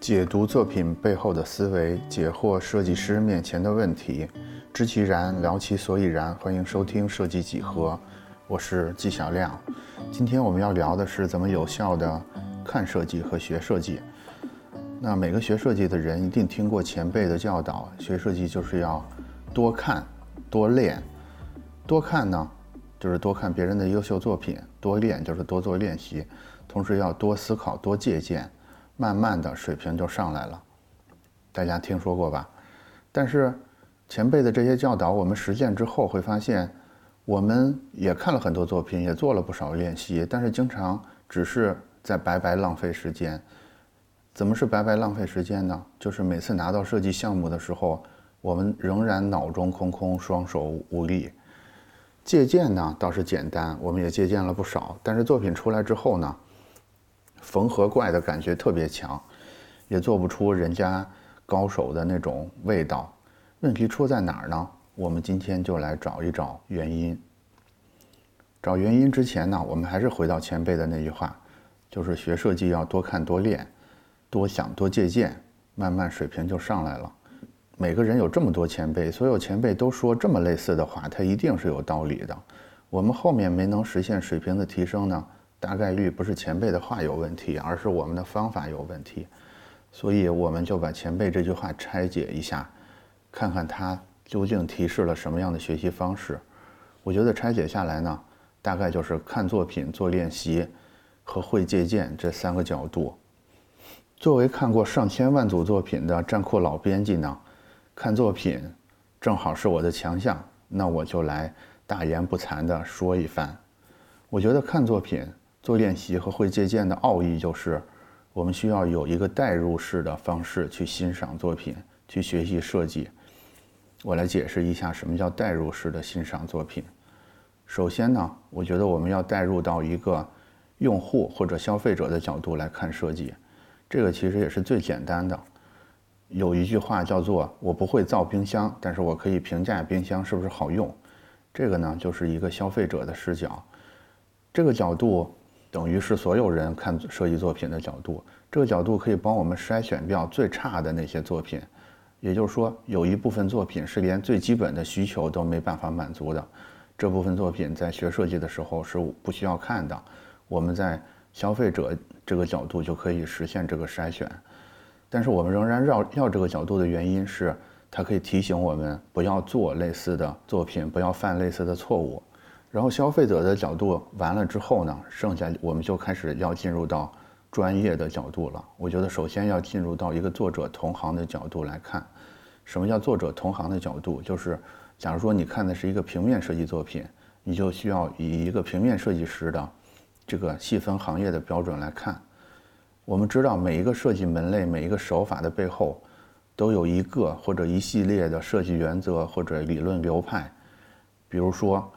解读作品背后的思维，解惑设计师面前的问题，知其然，聊其所以然。欢迎收听设计几何，我是纪晓亮。今天我们要聊的是怎么有效的看设计和学设计。那每个学设计的人一定听过前辈的教导，学设计就是要多看、多练。多看呢，就是多看别人的优秀作品；多练就是多做练习。同时要多思考、多借鉴，慢慢的水平就上来了。大家听说过吧？但是前辈的这些教导，我们实践之后会发现，我们也看了很多作品，也做了不少练习，但是经常只是在白白浪费时间。怎么是白白浪费时间呢？就是每次拿到设计项目的时候，我们仍然脑中空空，双手无力。借鉴呢倒是简单，我们也借鉴了不少，但是作品出来之后呢？缝合怪的感觉特别强，也做不出人家高手的那种味道。问题出在哪儿呢？我们今天就来找一找原因。找原因之前呢，我们还是回到前辈的那句话，就是学设计要多看多练，多想多借鉴，慢慢水平就上来了。每个人有这么多前辈，所有前辈都说这么类似的话，他一定是有道理的。我们后面没能实现水平的提升呢？大概率不是前辈的话有问题，而是我们的方法有问题，所以我们就把前辈这句话拆解一下，看看他究竟提示了什么样的学习方式。我觉得拆解下来呢，大概就是看作品、做练习和会借鉴这三个角度。作为看过上千万组作品的战库老编辑呢，看作品正好是我的强项，那我就来大言不惭地说一番。我觉得看作品。做练习和会借鉴的奥义就是，我们需要有一个代入式的方式去欣赏作品，去学习设计。我来解释一下什么叫代入式的欣赏作品。首先呢，我觉得我们要带入到一个用户或者消费者的角度来看设计，这个其实也是最简单的。有一句话叫做“我不会造冰箱，但是我可以评价冰箱是不是好用”，这个呢就是一个消费者的视角，这个角度。等于是所有人看设计作品的角度，这个角度可以帮我们筛选掉最差的那些作品。也就是说，有一部分作品是连最基本的需求都没办法满足的，这部分作品在学设计的时候是不需要看的。我们在消费者这个角度就可以实现这个筛选。但是我们仍然绕要这个角度的原因是，它可以提醒我们不要做类似的作品，不要犯类似的错误。然后消费者的角度完了之后呢，剩下我们就开始要进入到专业的角度了。我觉得首先要进入到一个作者同行的角度来看，什么叫作者同行的角度？就是假如说你看的是一个平面设计作品，你就需要以一个平面设计师的这个细分行业的标准来看。我们知道每一个设计门类、每一个手法的背后，都有一个或者一系列的设计原则或者理论流派，比如说。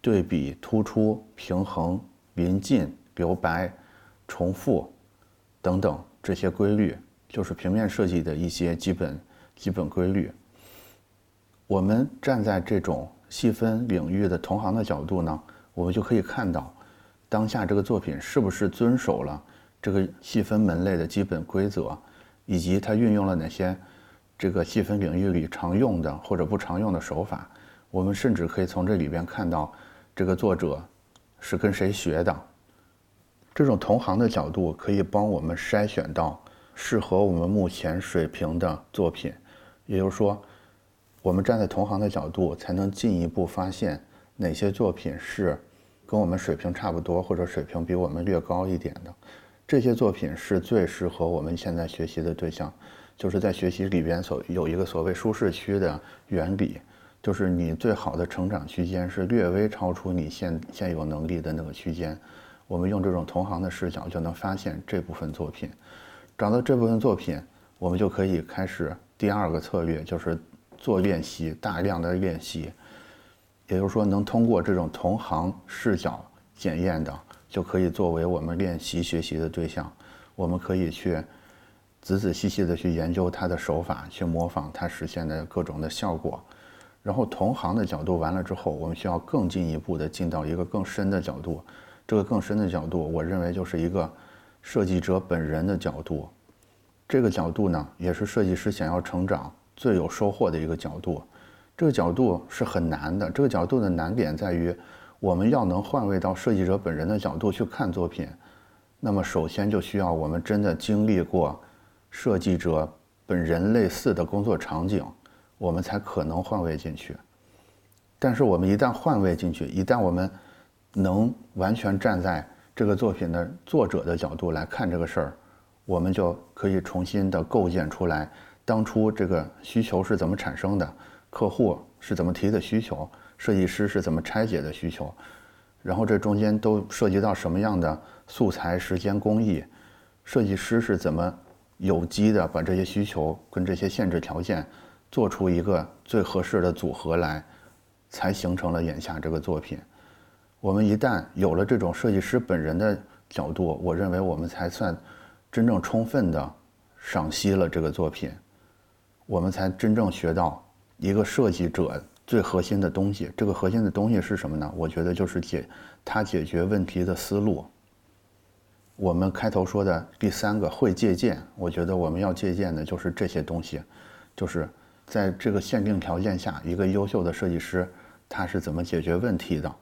对比、突出、平衡、临近、留白、重复等等这些规律，就是平面设计的一些基本基本规律。我们站在这种细分领域的同行的角度呢，我们就可以看到，当下这个作品是不是遵守了这个细分门类的基本规则，以及它运用了哪些这个细分领域里常用的或者不常用的手法。我们甚至可以从这里边看到。这个作者是跟谁学的？这种同行的角度可以帮我们筛选到适合我们目前水平的作品。也就是说，我们站在同行的角度，才能进一步发现哪些作品是跟我们水平差不多，或者水平比我们略高一点的。这些作品是最适合我们现在学习的对象，就是在学习里边所有一个所谓舒适区的原理。就是你最好的成长区间是略微超出你现现有能力的那个区间，我们用这种同行的视角就能发现这部分作品，找到这部分作品，我们就可以开始第二个策略，就是做练习，大量的练习，也就是说能通过这种同行视角检验的，就可以作为我们练习学习的对象，我们可以去仔仔细细的去研究他的手法，去模仿他实现的各种的效果。然后同行的角度完了之后，我们需要更进一步的进到一个更深的角度。这个更深的角度，我认为就是一个设计者本人的角度。这个角度呢，也是设计师想要成长最有收获的一个角度。这个角度是很难的。这个角度的难点在于，我们要能换位到设计者本人的角度去看作品，那么首先就需要我们真的经历过设计者本人类似的工作场景，我们才可能换位进去。但是我们一旦换位进去，一旦我们能完全站在这个作品的作者的角度来看这个事儿。我们就可以重新的构建出来，当初这个需求是怎么产生的，客户是怎么提的需求，设计师是怎么拆解的需求，然后这中间都涉及到什么样的素材、时间、工艺，设计师是怎么有机的把这些需求跟这些限制条件做出一个最合适的组合来，才形成了眼下这个作品。我们一旦有了这种设计师本人的角度，我认为我们才算。真正充分的赏析了这个作品，我们才真正学到一个设计者最核心的东西。这个核心的东西是什么呢？我觉得就是解他解决问题的思路。我们开头说的第三个会借鉴，我觉得我们要借鉴的就是这些东西，就是在这个限定条件下，一个优秀的设计师他是怎么解决问题的。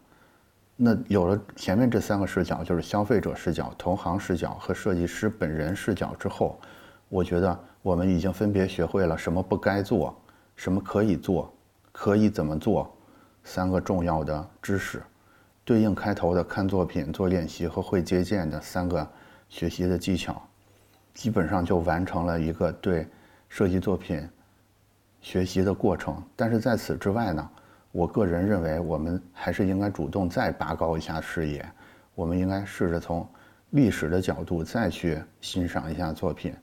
那有了前面这三个视角，就是消费者视角、同行视角和设计师本人视角之后，我觉得我们已经分别学会了什么不该做，什么可以做，可以怎么做，三个重要的知识，对应开头的看作品、做练习和会接见的三个学习的技巧，基本上就完成了一个对设计作品学习的过程。但是在此之外呢？我个人认为，我们还是应该主动再拔高一下视野。我们应该试着从历史的角度再去欣赏一下作品。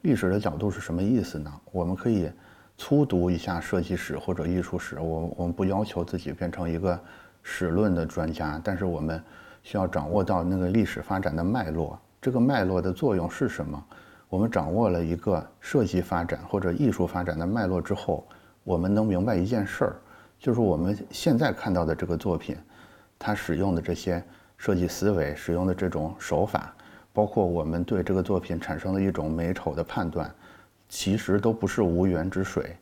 历史的角度是什么意思呢？我们可以粗读一下设计史或者艺术史。我我们不要求自己变成一个史论的专家，但是我们需要掌握到那个历史发展的脉络。这个脉络的作用是什么？我们掌握了一个设计发展或者艺术发展的脉络之后，我们能明白一件事儿。就是我们现在看到的这个作品，它使用的这些设计思维、使用的这种手法，包括我们对这个作品产生的一种美丑的判断，其实都不是无源之水，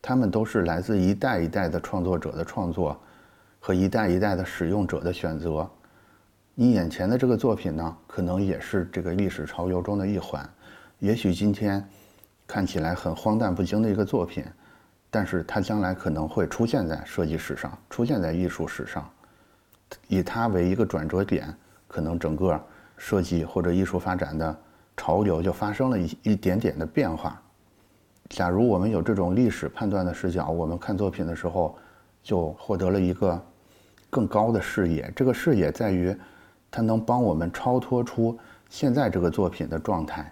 他们都是来自一代一代的创作者的创作和一代一代的使用者的选择。你眼前的这个作品呢，可能也是这个历史潮流中的一环，也许今天看起来很荒诞不经的一个作品。但是它将来可能会出现在设计史上，出现在艺术史上，以它为一个转折点，可能整个设计或者艺术发展的潮流就发生了一一点点的变化。假如我们有这种历史判断的视角，我们看作品的时候，就获得了一个更高的视野。这个视野在于，它能帮我们超脱出现在这个作品的状态，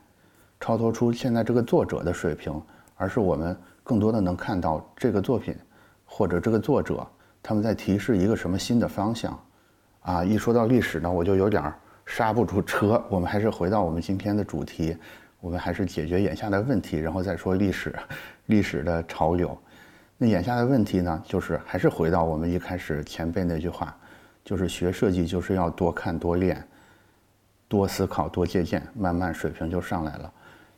超脱出现在这个作者的水平，而是我们。更多的能看到这个作品，或者这个作者他们在提示一个什么新的方向，啊，一说到历史呢，我就有点刹不住车。我们还是回到我们今天的主题，我们还是解决眼下的问题，然后再说历史，历史的潮流。那眼下的问题呢，就是还是回到我们一开始前辈那句话，就是学设计就是要多看多练，多思考多借鉴，慢慢水平就上来了。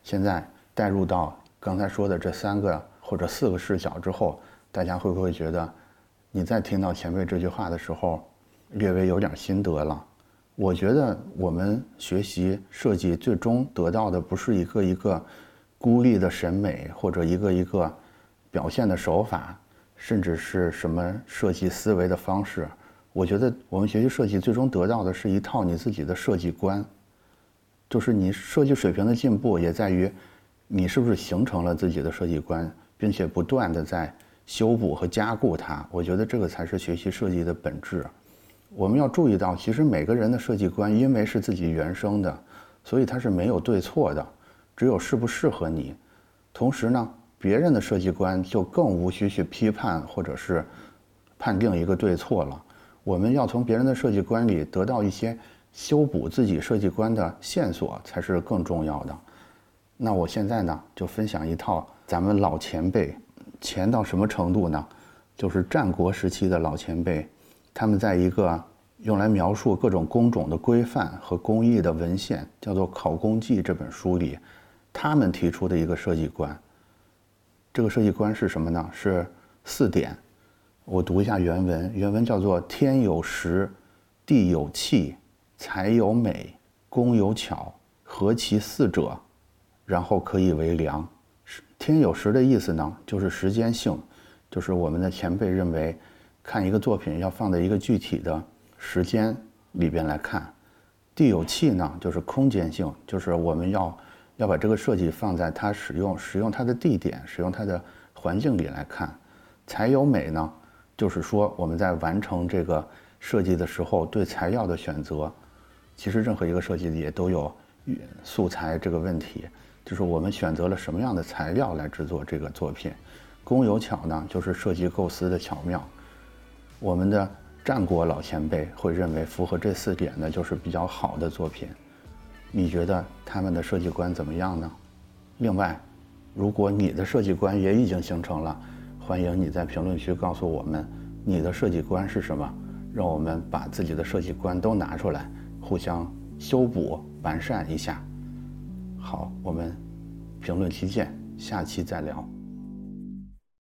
现在带入到刚才说的这三个。或者四个视角之后，大家会不会觉得，你在听到前辈这句话的时候，略微有点心得了？我觉得我们学习设计，最终得到的不是一个一个孤立的审美，或者一个一个表现的手法，甚至是什么设计思维的方式。我觉得我们学习设计，最终得到的是一套你自己的设计观，就是你设计水平的进步，也在于你是不是形成了自己的设计观。并且不断的在修补和加固它，我觉得这个才是学习设计的本质。我们要注意到，其实每个人的设计观，因为是自己原生的，所以它是没有对错的，只有适不适合你。同时呢，别人的设计观就更无需去批判或者是判定一个对错了。我们要从别人的设计观里得到一些修补自己设计观的线索，才是更重要的。那我现在呢，就分享一套。咱们老前辈，前到什么程度呢？就是战国时期的老前辈，他们在一个用来描述各种工种的规范和工艺的文献，叫做《考工记》这本书里，他们提出的一个设计观。这个设计观是什么呢？是四点。我读一下原文，原文叫做“天有时，地有气，才有美，工有巧，合其四者，然后可以为良。”天有时的意思呢，就是时间性，就是我们的前辈认为，看一个作品要放在一个具体的时间里边来看。地有气呢，就是空间性，就是我们要要把这个设计放在它使用使用它的地点、使用它的环境里来看。材有美呢？就是说，我们在完成这个设计的时候，对材料的选择，其实任何一个设计也都有素材这个问题。就是我们选择了什么样的材料来制作这个作品。工有巧呢，就是设计构思的巧妙。我们的战国老前辈会认为，符合这四点的就是比较好的作品。你觉得他们的设计观怎么样呢？另外，如果你的设计观也已经形成了。欢迎你在评论区告诉我们你的设计观是什么，让我们把自己的设计观都拿出来，互相修补完善一下。好，我们评论区见，下期再聊。